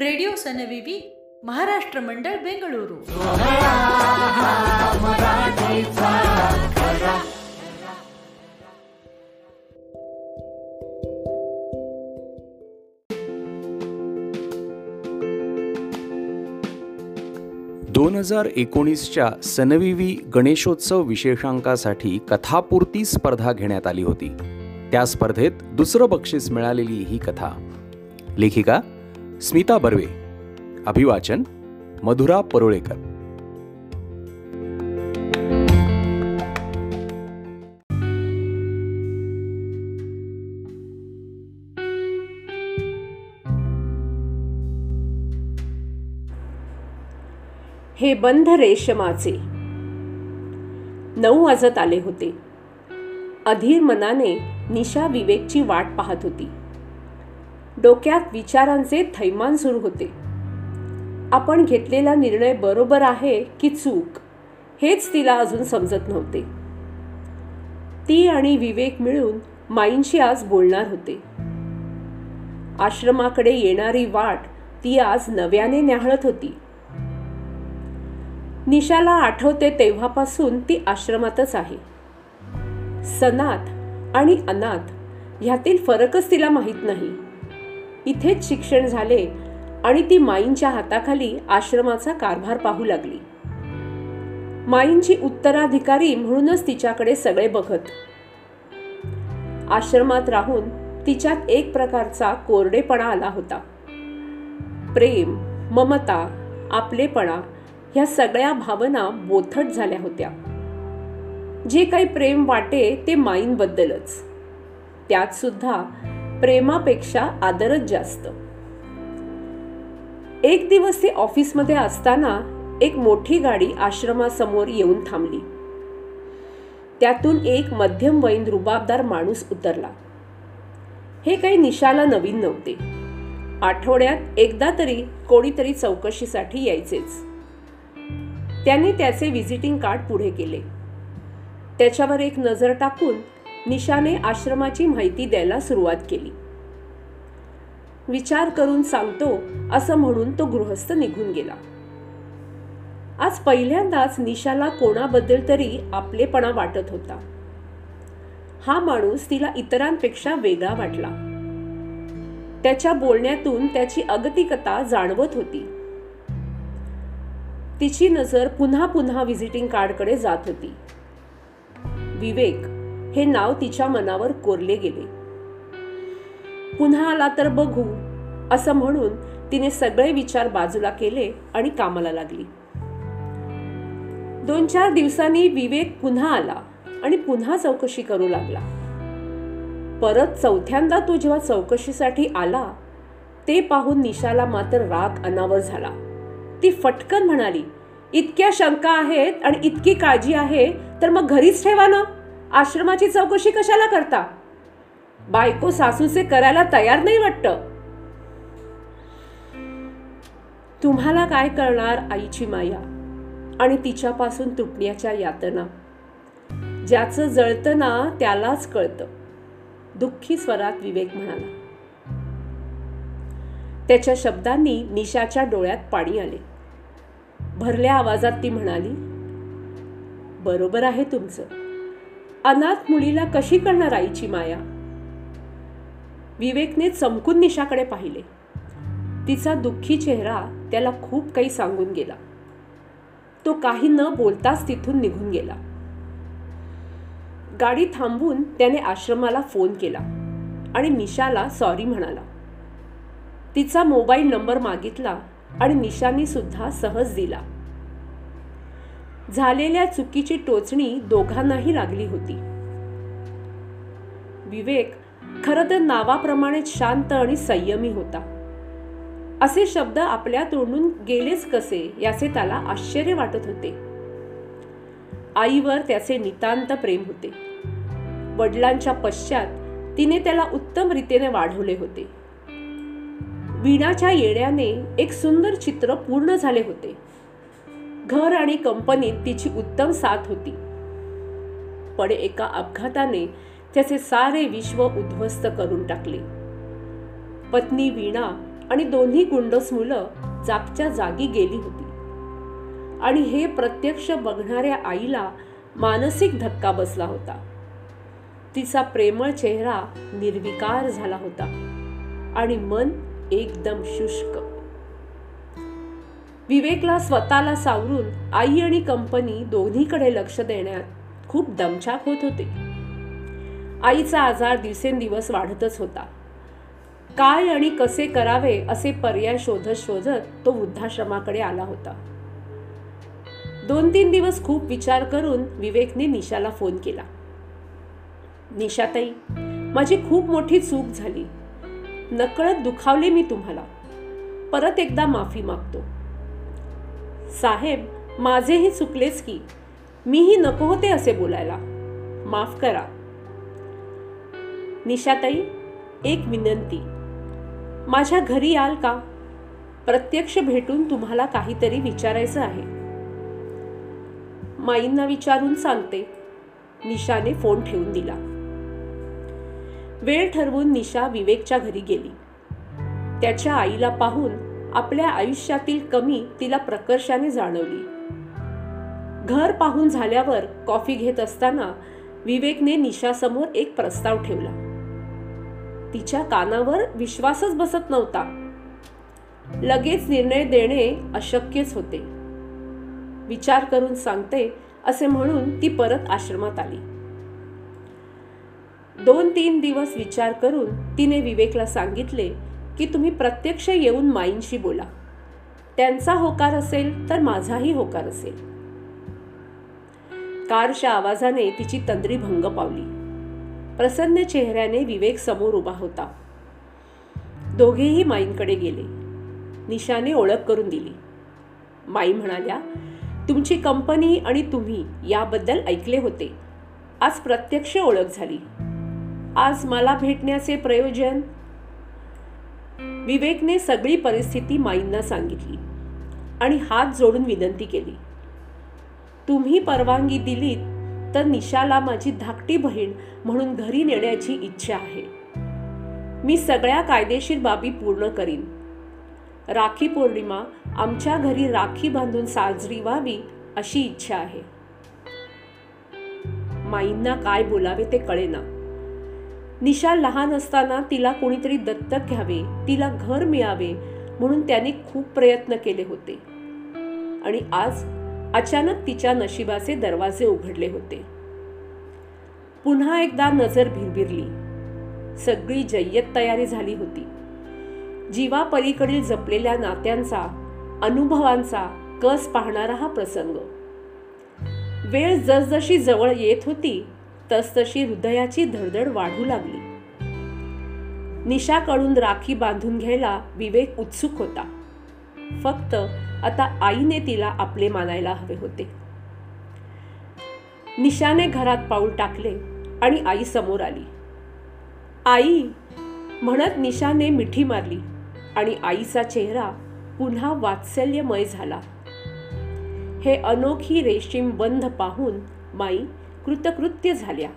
Radio सनविवी Maharashtra मंडळ बेंगळुरू दोन हजार एकोणीसच्या सनविवी गणेशोत्सव विशेषांकासाठी कथापूर्ती स्पर्धा घेण्यात आली होती. त्या स्पर्धेत दुसरं बक्षीस मिळालेली ही कथा. लेखिका स्मिता बर्वे. अभिवाचन मधुरा परुळेकर. हे बंध रेशमाचे नऊ वाजत आले होते. अधीर मनाने निशा विवेकची वाट पाहत होती. डोक्यात विचारांचे थैमान सुरू होते. आपण घेतलेला निर्णय बरोबर आहे की चूक हेच तिला अजून समजत नव्हते. ती आणि विवेक मिळून माईंशी आज बोलणार होते. आश्रमाकडे येणारी वाट ती आज नव्याने न्याहळत होती. निशाला आठवते तेव्हापासून ती आश्रमातच आहे. सनात आणि अनाथ ह्यातील फरकच तिला माहीत नाही. इथेच शिक्षण झाले आणि ती माईंच्या हाताखाली आश्रमाचा कारभार पाहू लागली. माईंची उत्तराधिकारी म्हणूनच तिच्याकडे सगळे बघत. आश्रमात राहून तिच्यात एक प्रकारचा कोरडेपणा आला होता. प्रेम ममता आपलेपणा ह्या सगळ्या भावना बोथट झाल्या होत्या. जे काही प्रेम वाटे ते माईंबद्दलच. त्यात सुद्धा प्रेमापेक्षा आदरच जास्त. एक दिवस ते ऑफिसमध्ये असताना एक मोठी गाडी आश्रमासमोर येऊन थांबली. त्यातून एक मध्यमवयीन रुबाबदार माणूस उतरला. हे काही निशाला नवीन नव्हते. आठवड्यात एकदा तरी कोणीतरी चौकशीसाठी यायचेच. त्याने त्याचे व्हिजिटिंग कार्ड पुढे केले. त्याच्यावर एक नजर टाकून निशाने आश्रमाची माहिती द्यायला सुरुवात केली. विचार करून सांगतो असं म्हणून तो गृहस्थ निघून गेला. आज पहिल्यांदाच निशाला कोणाबद्दल तरी आपलेपणा वाटत होता. हा माणूस तिला इतरांपेक्षा वेगळा वाटला. त्याच्या बोलण्यातून त्याची अगतिकता जाणवत होती. तिची नजर पुन्हा पुन्हा व्हिजिटिंग कार्डकडे जात होती. विवेक हे नाव तिच्या मनावर कोरले गेले. पुन्हा आला तर बघू असं म्हणून तिने सगळे विचार बाजूला केले आणि कामाला लागली. दोन चार दिवसांनी विवेक पुन्हा आला आणि पुन्हा चौकशी करू लागला. परत चौथ्यांदा तो जेव्हा चौकशीसाठी आला ते पाहून निशाला मात्र राग अनावर झाला. ती फटकन म्हणाली इतक्या शंका आहेत आणि इतकी काळजी आहे तर मग घरीच ठेवा ना. आश्रमाची चौकशी कशाला करता? बायको सासूचे करायला तयार नाही वाटत. तुम्हाला काय करणार आईची माया? आणि तिच्यापासून तुटण्याच्या यातना. ज्याचं जळतं ना त्यालाच कळतं. दुःखी स्वरात विवेक म्हणाला. त्याच्या शब्दांनी निशाच्या डोळ्यात पाणी आले. भरल्या आवाजात ती म्हणाली बरोबर आहे तुमचं. अनाथ मुलीला कशी करणार आईची माया? विवेकने चमकून निशाकडे पाहिले. तिचा दुःखी चेहरा त्याला खूप काही सांगून गेला. तो काही न बोलताच तिथून निघून गेला. गाडी थांबून त्याने आश्रमाला फोन केला आणि निशाला सॉरी म्हणाला. तिचा मोबाईल नंबर मागितला आणि निशानी सुद्धा सहज दिला. झालेल्या चुकीची टोचणी दोघांनाही लागली होती. विवेक खर तर नावाप्रमाणे शांत आणि संयमी होता. असे शब्द आपल्या तोंडून गेलेच कसे याचे त्याला आश्चर्य वाटत होते. आईवर त्याचे नितांत प्रेम होते. वडिलांच्या पश्चात तिने त्याला उत्तम रीतीने वाढवले होते. वीणाच्या येण्याने एक सुंदर चित्र पूर्ण झाले होते. घर आणि कंपनीत तिची उत्तम साथ होती. पण एका अपघाताने त्याचे सारे विश्व उद्ध्वस्त करून टाकले. पत्नी वीणा आणि दोन्ही गुंडस मुलं जागच्या जागी गेली होती. आणि हे प्रत्यक्ष बघणाऱ्या आईला मानसिक धक्का बसला होता. तिचा प्रेमळ चेहरा निर्विकार झाला होता आणि मन एकदम शुष्क. विवेकला स्वतःला सावरून आई आणि कंपनी दोन्हीकडे लक्ष देण्यात खूप दमछाक होत होते. आईचा आजार दिवसेंदिवस वाढतच होता. काय आणि कसे करावे असे पर्याय शोधत शोधत तो वृद्धाश्रमाकडे आला होता. दोन तीन दिवस खूप विचार करून विवेकने निशाला फोन केला. निशाताई माझी खूप मोठी चूक झाली. नकळत दुखावले मी तुम्हाला. परत एकदा माफी मागतो. साहेब माझेही चुकलेच की. मीही नको होते असे बोलायला. माफ करा. निशाताई एक विनंती. माझ्या घरी याल का? प्रत्यक्ष भेटून तुम्हाला काहीतरी विचारायचं आहे. माईंना विचारून सांगते. निशाने फोन ठेवून दिला. वेळ ठरवून निशा विवेकच्या घरी गेली. त्याच्या आईला पाहून आपल्या आयुष्यातील कमी तिला प्रकर्षाने जाणवली. घर पाहून झाल्यावर कॉफी घेत असताना विवेकने निशासमोर एक प्रस्ताव ठेवला. तिच्या कानावर विश्वासच बसत नव्हता. लगेच निर्णय देणे अशक्यच होते. विचार करून सांगते असे म्हणून ती परत आश्रमात आली. दोन तीन दिवस विचार करून तिने विवेकला सांगितले की तुम्ही प्रत्यक्ष येऊन माईंशी बोला. त्यांचा होकार असेल तर माझाही होकार असेल. कारच्या आवाजाने तिची तंद्री भंग पावली. प्रसन्न चेहऱ्याने विवेक समोर उभा होता. दोघेही माईंकडे गेले. निशाने ओळख करून दिली. माई म्हणाल्या तुमची कंपनी आणि तुम्ही याबद्दल ऐकले होते. आज प्रत्यक्ष ओळख झाली. आज मला भेटण्याचे प्रयोजन विवेकने सगळी परिस्थिती माईंना सांगितली आणि हात जोडून विनंती केली. तुम्ही परवानगी दिलीत तर निशाला माझी धाकटी बहीण म्हणून घरी नेण्याची इच्छा आहे. मी सगळ्या कायदेशीर बाबी पूर्ण करीन. राखी पौर्णिमा आमच्या घरी राखी बांधून साजरी व्हावी अशी इच्छा आहे. माईंना काय बोलावे ते कळेना. निशा लहान असताना तिला कोणीतरी दत्तक घ्यावे तिला घर मिळावे म्हणून त्याने खूप प्रयत्न केले होते. आणि आज अचानक तिच्या नशिबाचे दरवाजे उघडले होते. पुन्हा एकदा नजर भिरभिरली. सगळी जय्यत तयारी झाली होती. जीवापलीकडील जपलेल्या नात्यांचा अनुभवांचा कस पाहणारा हा प्रसंग. वेळ जसजशी जवळ येत होती तसतशी हृदयाची धडधड वाढू लागली. निशाकडून राखी बांधून घ्यायला विवेक उत्सुक होता. फक्त आता आईने तिला आपले मानायला हवे होते. निशाने घरात पाऊल टाकले आणि आई समोर आली. आई! म्हणत निशाने मिठी मारली आणि आईचा चेहरा पुन्हा वात्सल्यमय झाला. हे अनोखी रेशीम बंध पाहून माई कृतकृत्य झाल्या.